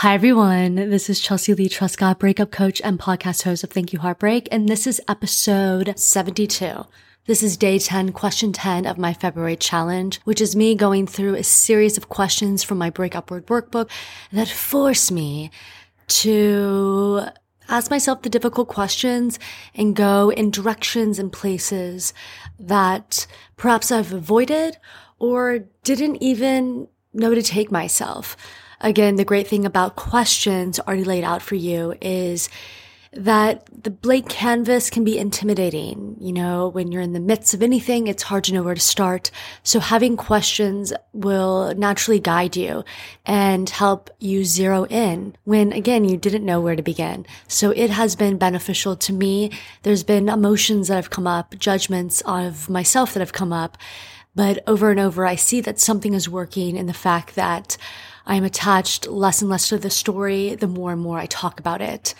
Hi everyone, this is Chelsea Leigh Trescott, breakup coach and podcast host of Thank You Heartbreak, and this is episode 72. This is day 10, question 10 of my February challenge, which is me going through a series of questions from my Breakup Word workbook that force me to ask myself the difficult questions and go in directions and places that perhaps I've avoided or didn't even know to take myself. Again, the great thing about questions already laid out for you is that the blank canvas can be intimidating. You know, when you're in the midst of anything, it's hard to know where to start. So having questions will naturally guide you and help you zero in when again, you didn't know where to begin. So it has been beneficial to me. There's been emotions that have come up, judgments of myself that have come up. But over and over, I see that something is working in the fact that I am attached less and less to the story the more and more I talk about it.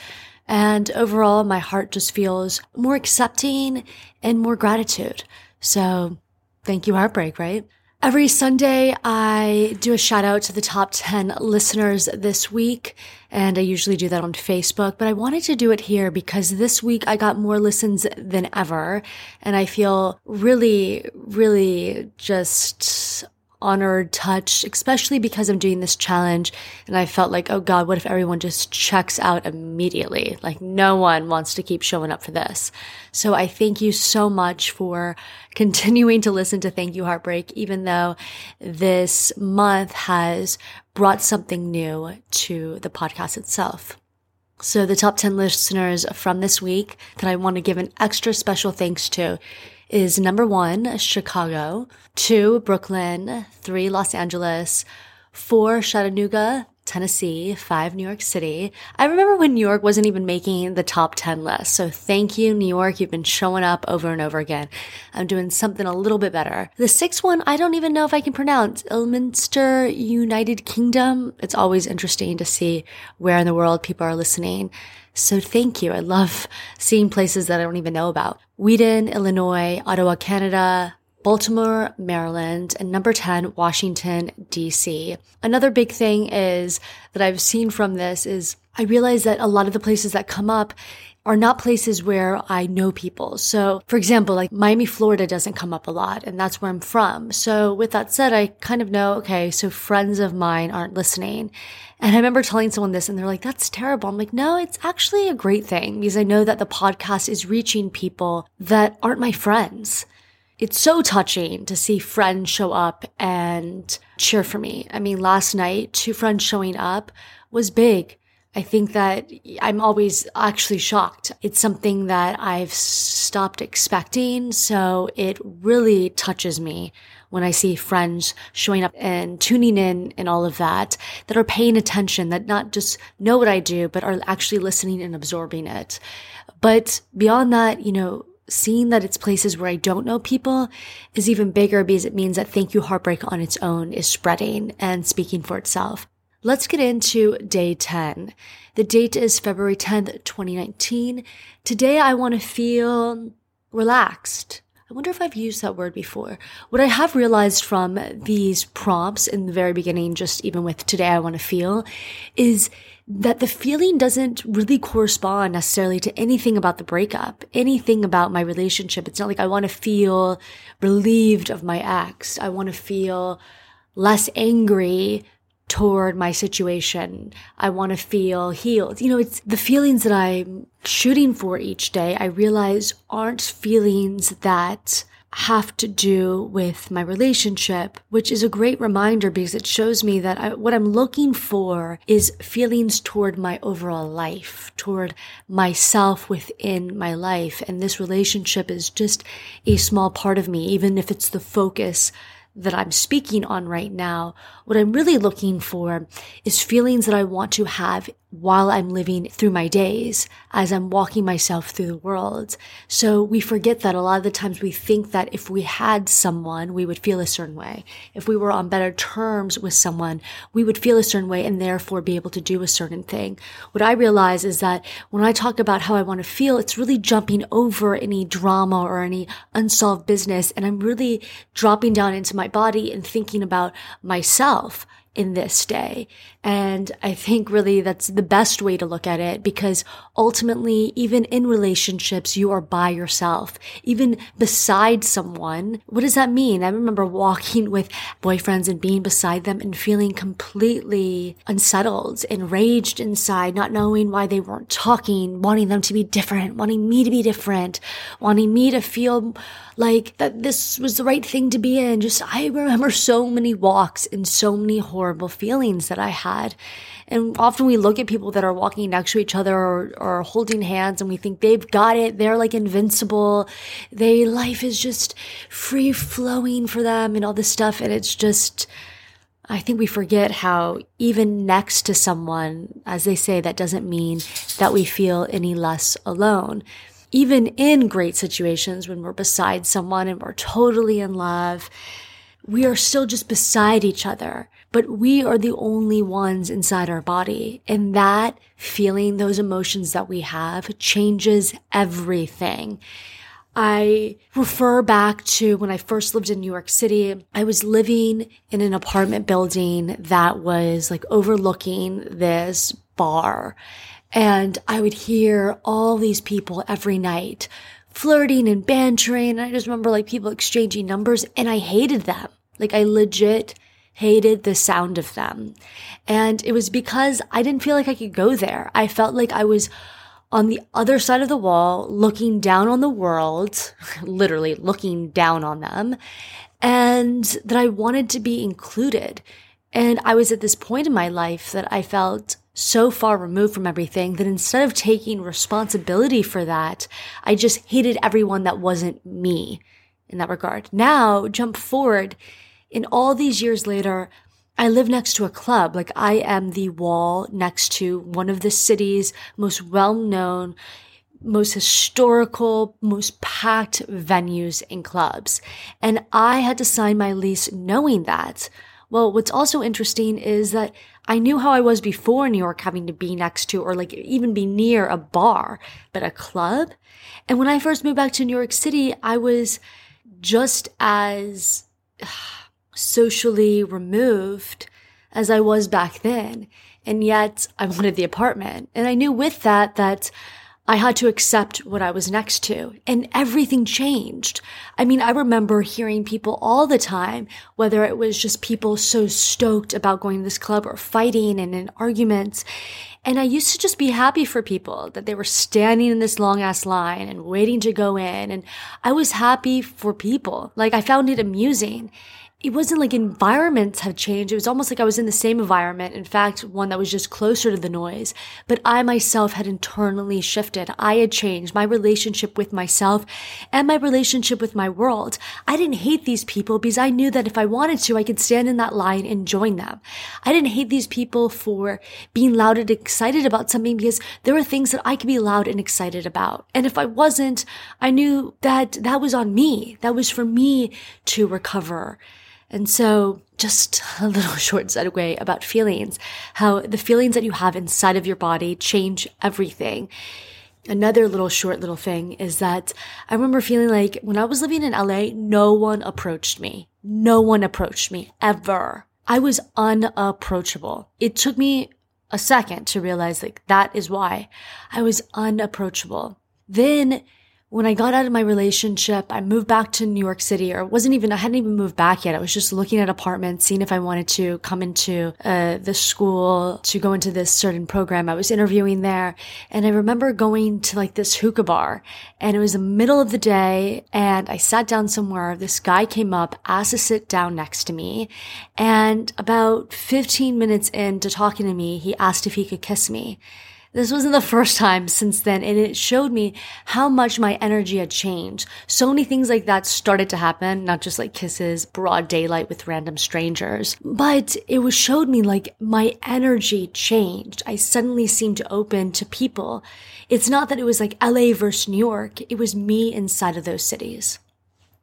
And overall, my heart just feels more accepting and more gratitude. So thank you, Heartbreak, right? Every Sunday, I do a shout out to the top 10 listeners this week. And I usually do that on Facebook, but I wanted to do it here because this week I got more listens than ever. And I feel really, really just honored, touched, especially because I'm doing this challenge. And I felt like, oh God, what if everyone just checks out immediately? Like no one wants to keep showing up for this. So I thank you so much for continuing to listen to Thank You Heartbreak, even though this month has brought something new to the podcast itself. So the top 10 listeners from this week that I want to give an extra special thanks to is number one, Chicago, two, Brooklyn, three, Los Angeles, four, Chattanooga, Tennessee, five, New York City. I remember when New York wasn't even making the top 10 list. So thank you, New York. You've been showing up over and over again. I'm doing something a little bit better. The sixth one, I don't even know if I can pronounce Ilminster, United Kingdom. It's always interesting to see where in the world people are listening. So thank you. I love seeing places that I don't even know about. Wheaton, Illinois, Ottawa, Canada, Baltimore, Maryland, and number 10, Washington, DC. Another big thing is that I've seen from this is I realize that a lot of the places that come up are not places where I know people. So, for example, like Miami, Florida doesn't come up a lot, and that's where I'm from. So, with that said, I kind of know, okay, so friends of mine aren't listening. And I remember telling someone this and they're like, that's terrible. I'm like, no, it's actually a great thing because I know that the podcast is reaching people that aren't my friends. It's so touching to see friends show up and cheer for me. I mean, last night, two friends showing up was big. I think that I'm always actually shocked. It's something that I've stopped expecting. So it really touches me when I see friends showing up and tuning in and all of that, that are paying attention, that not just know what I do, but are actually listening and absorbing it. But beyond that, you know, seeing that it's places where I don't know people is even bigger because it means that Thank You Heartbreak on its own is spreading and speaking for itself. Let's get into day 10. The date is February 10th, 2019. Today I want to feel relaxed. I wonder if I've used that word before. What I have realized from these prompts in the very beginning, just even with today I want to feel, is that the feeling doesn't really correspond necessarily to anything about the breakup, anything about my relationship. It's not like I want to feel relieved of my ex. I want to feel less angry toward my situation. I want to feel healed. You know, it's the feelings that I'm shooting for each day. I realize aren't feelings that have to do with my relationship, which is a great reminder because it shows me that I, what I'm looking for is feelings toward my overall life, toward myself within my life. And this relationship is just a small part of me, even if it's the focus that I'm speaking on right now, what I'm really looking for is feelings that I want to have while I'm living through my days as I'm walking myself through the world. So we forget that a lot of the times we think that if we had someone, we would feel a certain way. If we were on better terms with someone, we would feel a certain way and therefore be able to do a certain thing. What I realize is that when I talk about how I want to feel, it's really jumping over any drama or any unsolved business. And I'm really dropping down into my body and thinking about myself in this day. And I think really that's the best way to look at it because ultimately, even in relationships, you are by yourself, even beside someone. What does that mean? I remember walking with boyfriends and being beside them and feeling completely unsettled, enraged inside, not knowing why they weren't talking, wanting them to be different, wanting me to be different, wanting me to feel like that this was the right thing to be in. Just, I remember so many walks and so many horrible feelings that I had. And often we look at people that are walking next to each other or, or holding hands and we think they've got it. They're like invincible. They, life is just free flowing for them and all this stuff. And it's just, I think we forget how even next to someone, as they say, that doesn't mean that we feel any less alone even in great situations when we're beside someone and we're totally in love, we are still just beside each other, but we are the only ones inside our body. And that feeling, those emotions that we have changes everything. I refer back to when I first lived in New York City. I was living in an apartment building that was like overlooking this bar. And I would hear all these people every night flirting and bantering. And I just remember like people exchanging numbers and I hated them. Like I legit hated the sound of them. And it was because I didn't feel like I could go there. I felt like I was on the other side of the wall, looking down on the world, literally looking down on them, and that I wanted to be included. And I was at this point in my life that I felt so far removed from everything that instead of taking responsibility for that, I just hated everyone that wasn't me in that regard. Now, jump forward in all these years later, I live next to a club. Like I am the wall next to one of the city's most well known, most historical, most packed venues and clubs. And I had to sign my lease knowing that. Well, what's also interesting is that I knew how I was before New York having to be next to or like even be near a bar, but a club. And when I first moved back to New York City, I was just as socially removed as I was back then. And yet I wanted the apartment. And I knew with that that I had to accept what I was next to and everything changed. I mean, I remember hearing people all the time, whether it was just people so stoked about going to this club or fighting and in arguments. And I used to just be happy for people that they were standing in this long ass line and waiting to go in. And I was happy for people. Like I found it amusing it wasn't like environments have changed. It was almost like I was in the same environment. In fact, one that was just closer to the noise. But I myself had internally shifted. I had changed my relationship with myself and my relationship with my world. I didn't hate these people because I knew that if I wanted to, I could stand in that line and join them. I didn't hate these people for being loud and excited about something because there were things that I could be loud and excited about. And if I wasn't, I knew that that was on me. That was for me to recover. And so just a little short segue about feelings, how the feelings that you have inside of your body change everything. Another little short little thing is that I remember feeling like when I was living in LA, no one approached me. No one approached me ever. I was unapproachable. It took me a second to realize like that is why I was unapproachable. Then when I got out of my relationship, I moved back to New York City, or wasn't even, I hadn't even moved back yet. I was just looking at apartments, seeing if I wanted to come into uh, the school to go into this certain program. I was interviewing there, and I remember going to like this hookah bar, and it was the middle of the day, and I sat down somewhere. This guy came up, asked to sit down next to me, and about 15 minutes into talking to me, he asked if he could kiss me. This wasn't the first time since then, and it showed me how much my energy had changed. So many things like that started to happen, not just like kisses, broad daylight with random strangers, but it was showed me like my energy changed. I suddenly seemed to open to people. It's not that it was like LA versus New York, it was me inside of those cities.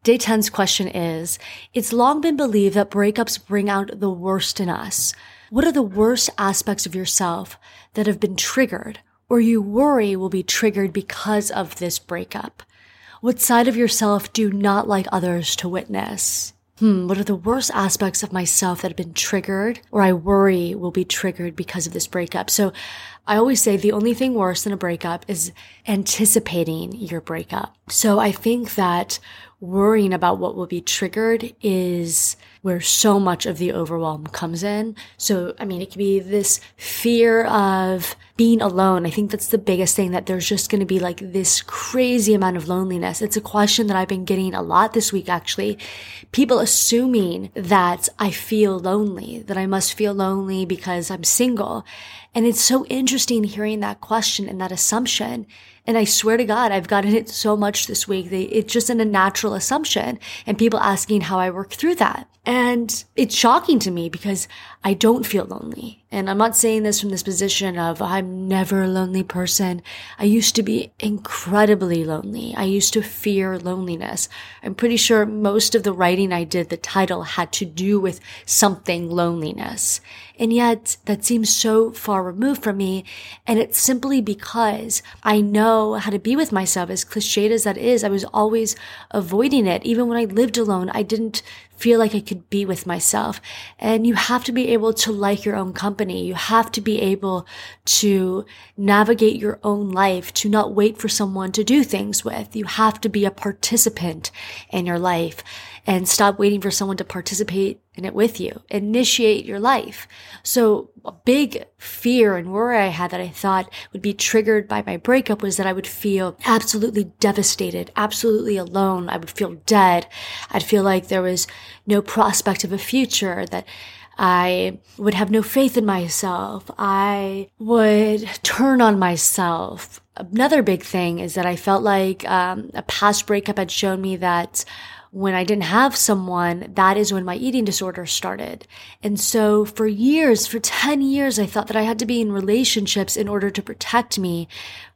Day 10's question is It's long been believed that breakups bring out the worst in us. What are the worst aspects of yourself that have been triggered or you worry will be triggered because of this breakup? What side of yourself do you not like others to witness? hmm, what are the worst aspects of myself that have been triggered or I worry will be triggered because of this breakup? So I always say the only thing worse than a breakup is anticipating your breakup. So I think that worrying about what will be triggered is where so much of the overwhelm comes in. So, I mean, it could be this fear of being alone. I think that's the biggest thing that there's just going to be like this crazy amount of loneliness. It's a question that I've been getting a lot this week, actually. People assuming that I feel lonely, that I must feel lonely because I'm single. And it's so interesting hearing that question and that assumption. And I swear to God, I've gotten it so much this week. it's just an a natural assumption and people asking how I work through that. It's shocking to me because I don't feel lonely. And I'm not saying this from this position of I'm never a lonely person. I used to be incredibly lonely. I used to fear loneliness. I'm pretty sure most of the writing I did, the title had to do with something loneliness. And yet that seems so far removed from me. And it's simply because I know how to be with myself, as cliched as that is. I was always avoiding it. Even when I lived alone, I didn't feel like I could be with myself. And you have to be able to like your own company. You have to be able to navigate your own life, to not wait for someone to do things with. You have to be a participant in your life and stop waiting for someone to participate in it with you. Initiate your life. So a big fear and worry I had that I thought would be triggered by my breakup was that I would feel absolutely devastated, absolutely alone. I would feel dead. I'd feel like there was no prospect of a future that I would have no faith in myself. I would turn on myself. Another big thing is that I felt like um, a past breakup had shown me that when I didn't have someone, that is when my eating disorder started. And so for years, for 10 years, I thought that I had to be in relationships in order to protect me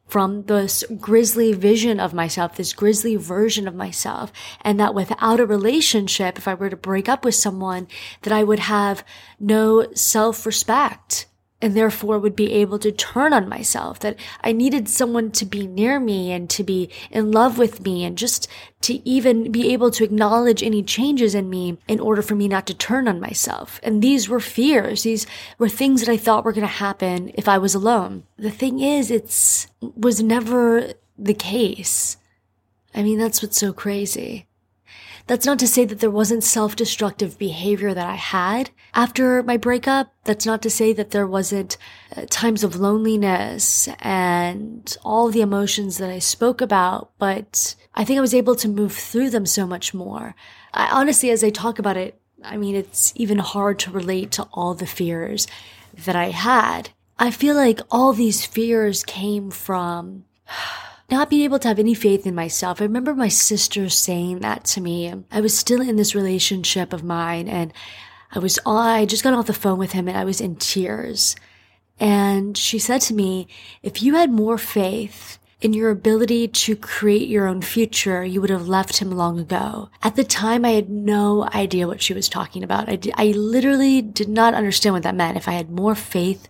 from this grisly vision of myself, this grisly version of myself. And that without a relationship, if I were to break up with someone, that I would have no self-respect and therefore would be able to turn on myself, that I needed someone to be near me and to be in love with me and just to even be able to acknowledge any changes in me in order for me not to turn on myself. And these were fears. These were things that I thought were going to happen if I was alone. The thing is, it's was never the case. I mean, that's what's so crazy. That's not to say that there wasn't self-destructive behavior that I had after my breakup. That's not to say that there wasn't uh, times of loneliness and all the emotions that I spoke about, but I think I was able to move through them so much more. I, honestly, as I talk about it, I mean, it's even hard to relate to all the fears that I had. I feel like all these fears came from not being able to have any faith in myself. I remember my sister saying that to me. I was still in this relationship of mine and I was, I just got off the phone with him and I was in tears. And she said to me, if you had more faith in your ability to create your own future, you would have left him long ago. At the time, I had no idea what she was talking about. I, I literally did not understand what that meant. If I had more faith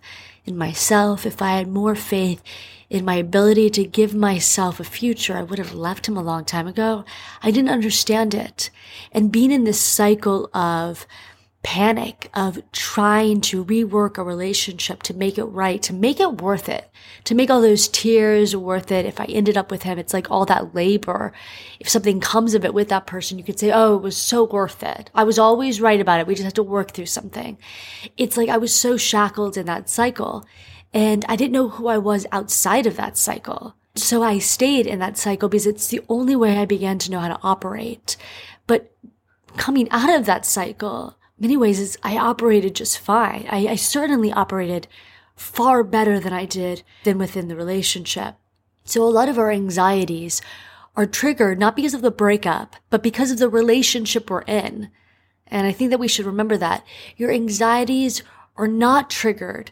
in myself, if I had more faith in my ability to give myself a future, I would have left him a long time ago. I didn't understand it. And being in this cycle of panic of trying to rework a relationship to make it right, to make it worth it, to make all those tears worth it. If I ended up with him, it's like all that labor. If something comes of it with that person, you could say, Oh, it was so worth it. I was always right about it. We just had to work through something. It's like I was so shackled in that cycle. And I didn't know who I was outside of that cycle. So I stayed in that cycle because it's the only way I began to know how to operate. But coming out of that cycle, many ways I operated just fine. I, I certainly operated far better than I did than within the relationship. So a lot of our anxieties are triggered not because of the breakup, but because of the relationship we're in. And I think that we should remember that your anxieties are not triggered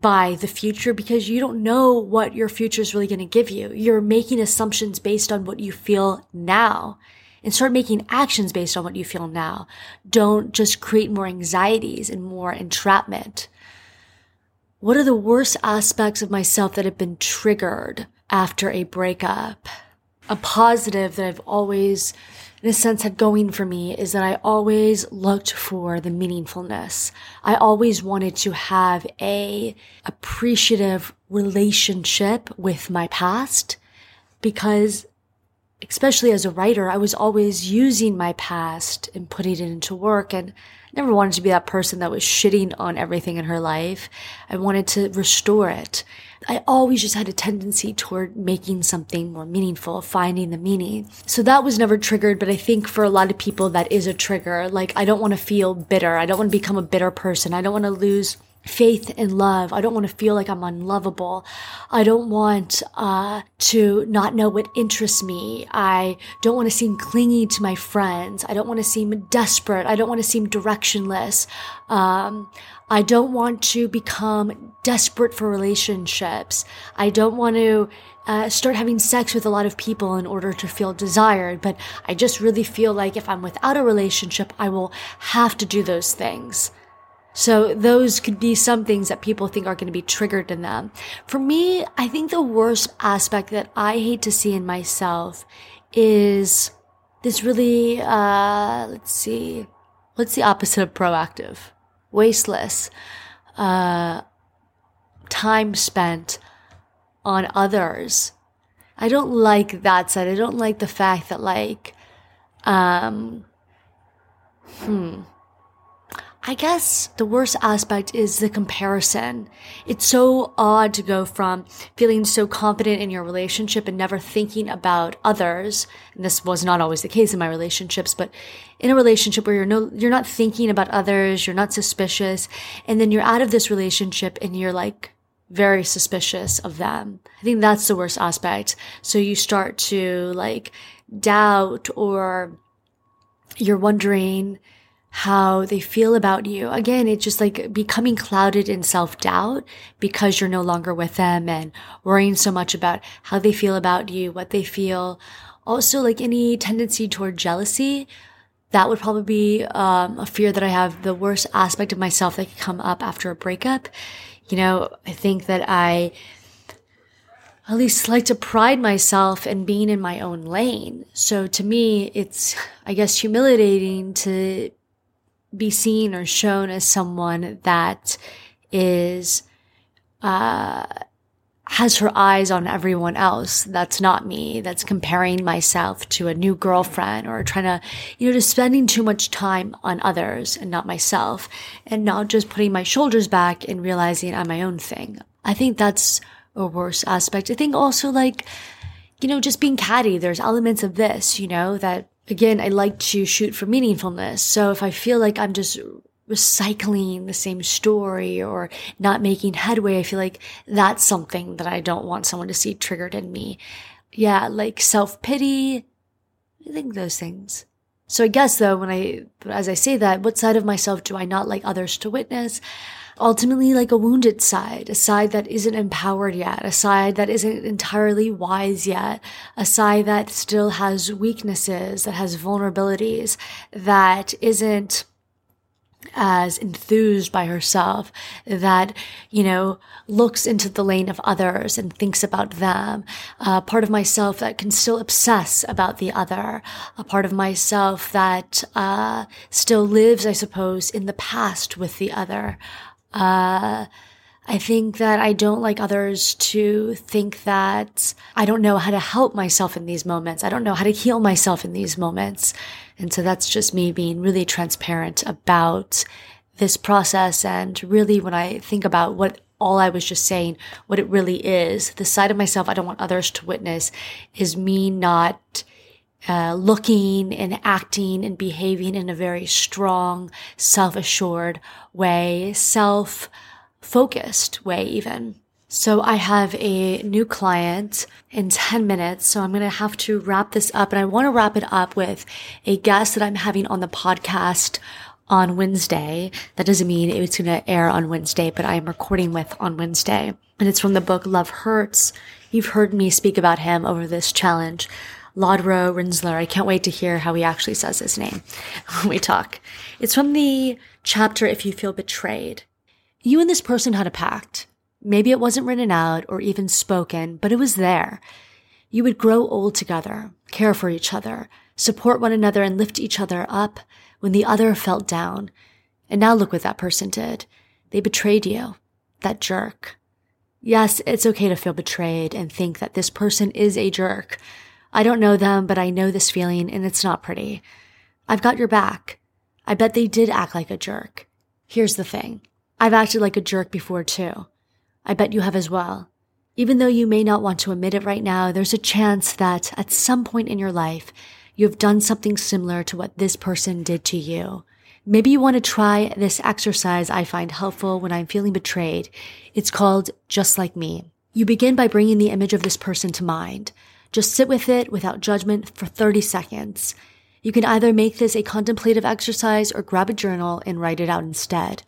by the future because you don't know what your future is really going to give you. You're making assumptions based on what you feel now and start making actions based on what you feel now. Don't just create more anxieties and more entrapment. What are the worst aspects of myself that have been triggered after a breakup? A positive that I've always in a sense had going for me is that I always looked for the meaningfulness. I always wanted to have a appreciative relationship with my past because especially as a writer, I was always using my past and putting it into work and never wanted to be that person that was shitting on everything in her life. I wanted to restore it. I always just had a tendency toward making something more meaningful, finding the meaning. So that was never triggered, but I think for a lot of people that is a trigger. Like, I don't want to feel bitter. I don't want to become a bitter person. I don't want to lose faith and love. I don't want to feel like I'm unlovable. I don't want uh, to not know what interests me. I don't want to seem clingy to my friends. I don't want to seem desperate. I don't want to seem directionless. Um, I don't want to become desperate for relationships. I don't want to uh, start having sex with a lot of people in order to feel desired. But I just really feel like if I'm without a relationship, I will have to do those things. So those could be some things that people think are going to be triggered in them. For me, I think the worst aspect that I hate to see in myself is this really, uh, let's see, what's the opposite of proactive? Wasteless, uh, time spent on others. I don't like that side. I don't like the fact that like, um, hmm, I guess the worst aspect is the comparison. It's so odd to go from feeling so confident in your relationship and never thinking about others. And this was not always the case in my relationships, but in a relationship where you're no, you're not thinking about others, you're not suspicious. And then you're out of this relationship and you're like very suspicious of them. I think that's the worst aspect. So you start to like doubt or you're wondering, how they feel about you. Again, it's just like becoming clouded in self doubt because you're no longer with them and worrying so much about how they feel about you, what they feel. Also, like any tendency toward jealousy, that would probably be um, a fear that I have. The worst aspect of myself that could come up after a breakup. You know, I think that I at least like to pride myself in being in my own lane. So to me, it's, I guess, humiliating to be seen or shown as someone that is uh, has her eyes on everyone else. That's not me. That's comparing myself to a new girlfriend or trying to you know just spending too much time on others and not myself and not just putting my shoulders back and realizing i'm my own thing. I think that's a worse aspect. I think also like you know just being catty. There's elements of this you know that again, I like to shoot for meaningfulness. So if I feel like I'm just recycling the same story or not making headway, I feel like that's something that I don't want someone to see triggered in me. Yeah, like self pity. I think those things. So I guess though, when I, as I say that, what side of myself do I not like others to witness? Ultimately like a wounded side, a side that isn't empowered yet, a side that isn't entirely wise yet, a side that still has weaknesses, that has vulnerabilities, that isn't as enthused by herself that, you know, looks into the lane of others and thinks about them. A part of myself that can still obsess about the other. A part of myself that, uh, still lives, I suppose, in the past with the other. Uh, I think that I don't like others to think that I don't know how to help myself in these moments. I don't know how to heal myself in these moments. And so that's just me being really transparent about this process. And really, when I think about what all I was just saying, what it really is, the side of myself I don't want others to witness is me not uh, looking and acting and behaving in a very strong, self-assured way, self-focused way even. So I have a new client in 10 minutes. So I'm going to have to wrap this up and I want to wrap it up with a guest that I'm having on the podcast on Wednesday. That doesn't mean it's going to air on Wednesday, but I am recording with on Wednesday. And it's from the book Love Hurts. You've heard me speak about him over this challenge. Lodro Rinzler. I can't wait to hear how he actually says his name when we talk. It's from the chapter If You Feel Betrayed. You and this person had a pact. Maybe it wasn't written out or even spoken, but it was there. You would grow old together, care for each other, support one another and lift each other up when the other felt down. And now look what that person did. They betrayed you. That jerk. Yes, it's okay to feel betrayed and think that this person is a jerk. I don't know them, but I know this feeling and it's not pretty. I've got your back. I bet they did act like a jerk. Here's the thing. I've acted like a jerk before too. I bet you have as well. Even though you may not want to admit it right now, there's a chance that at some point in your life, you have done something similar to what this person did to you. Maybe you want to try this exercise I find helpful when I'm feeling betrayed. It's called Just Like Me. You begin by bringing the image of this person to mind. Just sit with it without judgment for 30 seconds. You can either make this a contemplative exercise or grab a journal and write it out instead.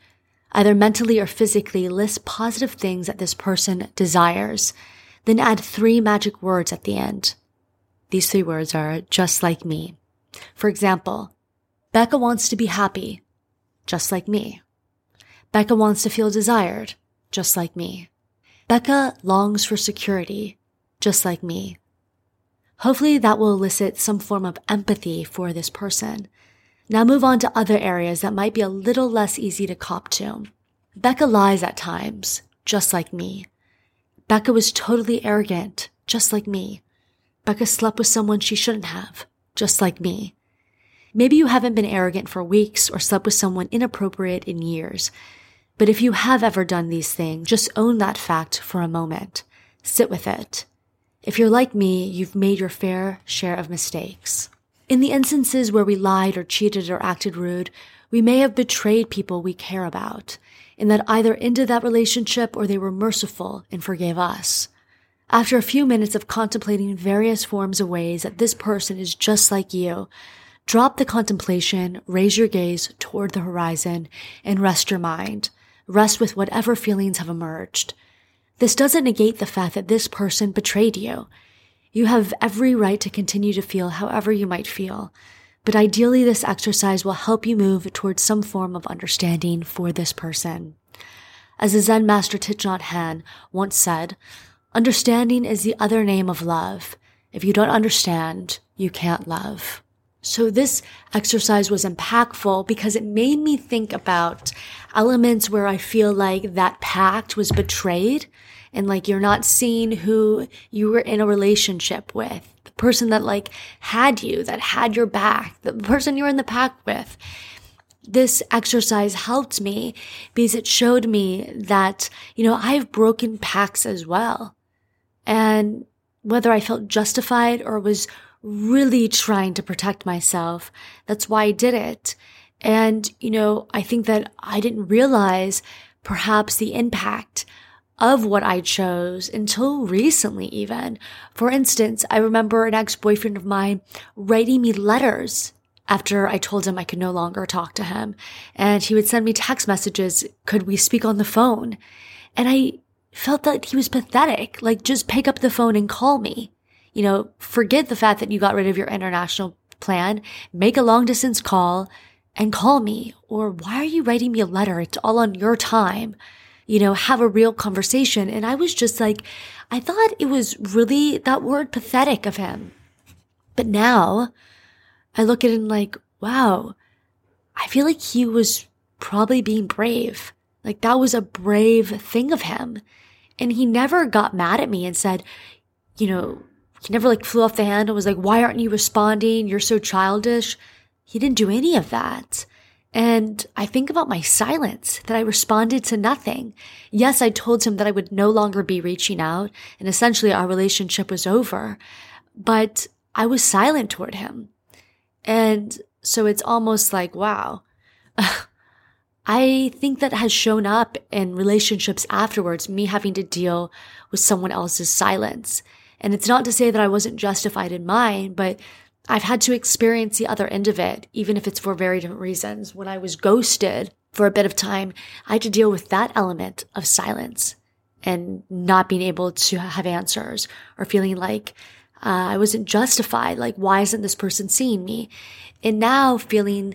Either mentally or physically list positive things that this person desires, then add three magic words at the end. These three words are just like me. For example, Becca wants to be happy, just like me. Becca wants to feel desired, just like me. Becca longs for security, just like me. Hopefully that will elicit some form of empathy for this person. Now move on to other areas that might be a little less easy to cop to. Becca lies at times, just like me. Becca was totally arrogant, just like me. Becca slept with someone she shouldn't have, just like me. Maybe you haven't been arrogant for weeks or slept with someone inappropriate in years. But if you have ever done these things, just own that fact for a moment. Sit with it. If you're like me, you've made your fair share of mistakes. In the instances where we lied or cheated or acted rude, we may have betrayed people we care about, in that either ended that relationship or they were merciful and forgave us. After a few minutes of contemplating various forms of ways that this person is just like you, drop the contemplation, raise your gaze toward the horizon, and rest your mind. Rest with whatever feelings have emerged. This doesn't negate the fact that this person betrayed you. You have every right to continue to feel however you might feel, but ideally this exercise will help you move towards some form of understanding for this person. As the Zen master Thich Nhat Hanh once said, Understanding is the other name of love. If you don't understand, you can't love. So this exercise was impactful because it made me think about elements where I feel like that pact was betrayed and like you're not seeing who you were in a relationship with. The person that like had you, that had your back, the person you were in the pact with this exercise helped me because it showed me that, you know, I've broken pacts as well. And whether I felt justified or was really trying to protect myself, that's why I did it. And, you know, I think that I didn't realize perhaps the impact of what I chose until recently, even. For instance, I remember an ex boyfriend of mine writing me letters after I told him I could no longer talk to him. And he would send me text messages. Could we speak on the phone? And I felt that he was pathetic. Like, just pick up the phone and call me. You know, forget the fact that you got rid of your international plan, make a long distance call and call me. Or why are you writing me a letter? It's all on your time. You know, have a real conversation. And I was just like, I thought it was really that word pathetic of him. But now I look at and like, wow, I feel like he was probably being brave. Like that was a brave thing of him. And he never got mad at me and said, you know, he never like flew off the handle, was like, why aren't you responding? You're so childish. He didn't do any of that. And I think about my silence, that I responded to nothing. Yes, I told him that I would no longer be reaching out and essentially our relationship was over, but I was silent toward him. And so it's almost like, wow, I think that has shown up in relationships afterwards, me having to deal with someone else's silence. And it's not to say that I wasn't justified in mine, but I've had to experience the other end of it, even if it's for very different reasons. When I was ghosted for a bit of time, I had to deal with that element of silence and not being able to have answers or feeling like uh, I wasn't justified. Like, why isn't this person seeing me? And now feeling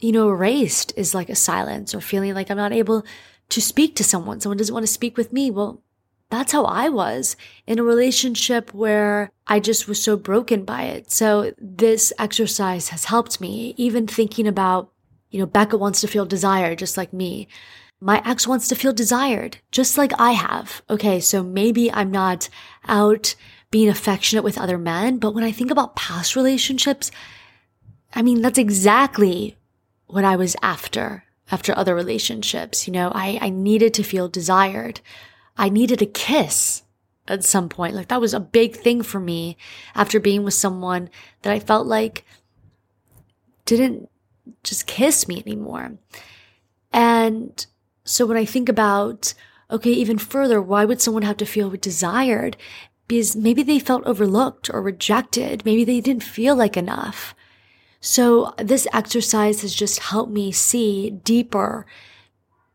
you know, erased is like a silence or feeling like I'm not able to speak to someone. Someone doesn't want to speak with me. Well, that's how I was in a relationship where I just was so broken by it. So this exercise has helped me even thinking about, you know, Becca wants to feel desired just like me. My ex wants to feel desired just like I have. Okay. So maybe I'm not out being affectionate with other men, but when I think about past relationships, I mean, that's exactly what I was after, after other relationships. You know, I, I needed to feel desired. I needed a kiss at some point. Like that was a big thing for me after being with someone that I felt like didn't just kiss me anymore. And so when I think about, okay, even further, why would someone have to feel desired? Because maybe they felt overlooked or rejected. Maybe they didn't feel like enough. So this exercise has just helped me see deeper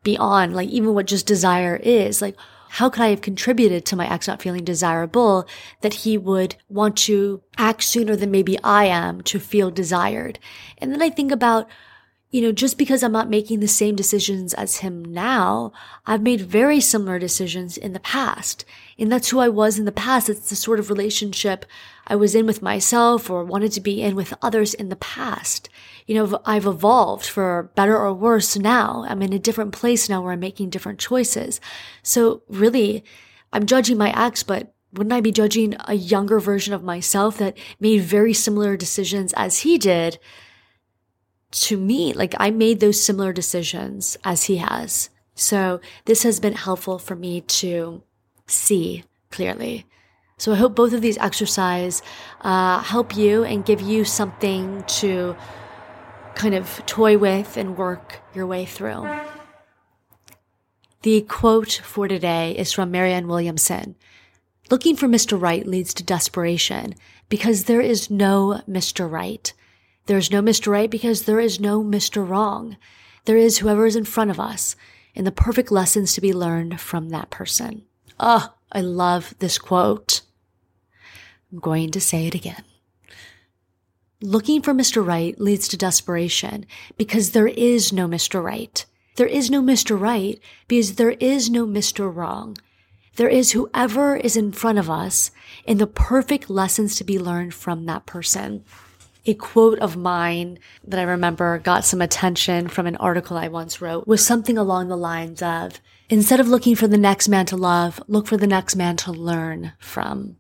beyond like even what just desire is. Like, how could I have contributed to my ex not feeling desirable that he would want to act sooner than maybe I am to feel desired? And then I think about, you know, just because I'm not making the same decisions as him now, I've made very similar decisions in the past. And that's who I was in the past. It's the sort of relationship I was in with myself or wanted to be in with others in the past. You know, I've evolved for better or worse now. I'm in a different place now where I'm making different choices. So really, I'm judging my ex, but wouldn't I be judging a younger version of myself that made very similar decisions as he did to me? Like I made those similar decisions as he has. So this has been helpful for me to see clearly. So I hope both of these exercises uh, help you and give you something to kind of toy with and work your way through. The quote for today is from Marianne Williamson. Looking for Mr. Right leads to desperation because there is no Mr. Right. There is no Mr. Right because there is no Mr. Wrong. There is whoever is in front of us and the perfect lessons to be learned from that person. Oh, I love this quote. I'm going to say it again. Looking for Mr. Right leads to desperation because there is no Mr. Right. There is no Mr. Right because there is no Mr. Wrong. There is whoever is in front of us and the perfect lessons to be learned from that person. A quote of mine that I remember got some attention from an article I once wrote was something along the lines of, instead of looking for the next man to love, look for the next man to learn from.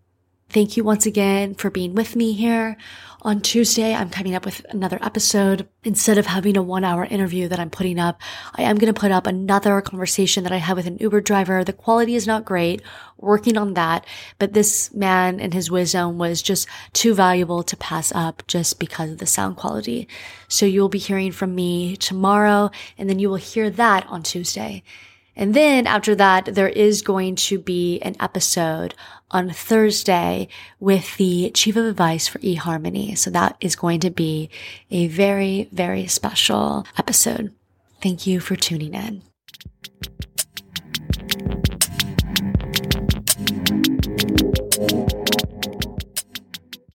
Thank you once again for being with me here. On Tuesday, I'm coming up with another episode. Instead of having a one hour interview that I'm putting up, I am going to put up another conversation that I had with an Uber driver. The quality is not great, working on that, but this man and his wisdom was just too valuable to pass up just because of the sound quality. So you'll be hearing from me tomorrow and then you will hear that on Tuesday. And then after that, there is going to be an episode on Thursday with the chief of advice for eHarmony. So that is going to be a very, very special episode. Thank you for tuning in.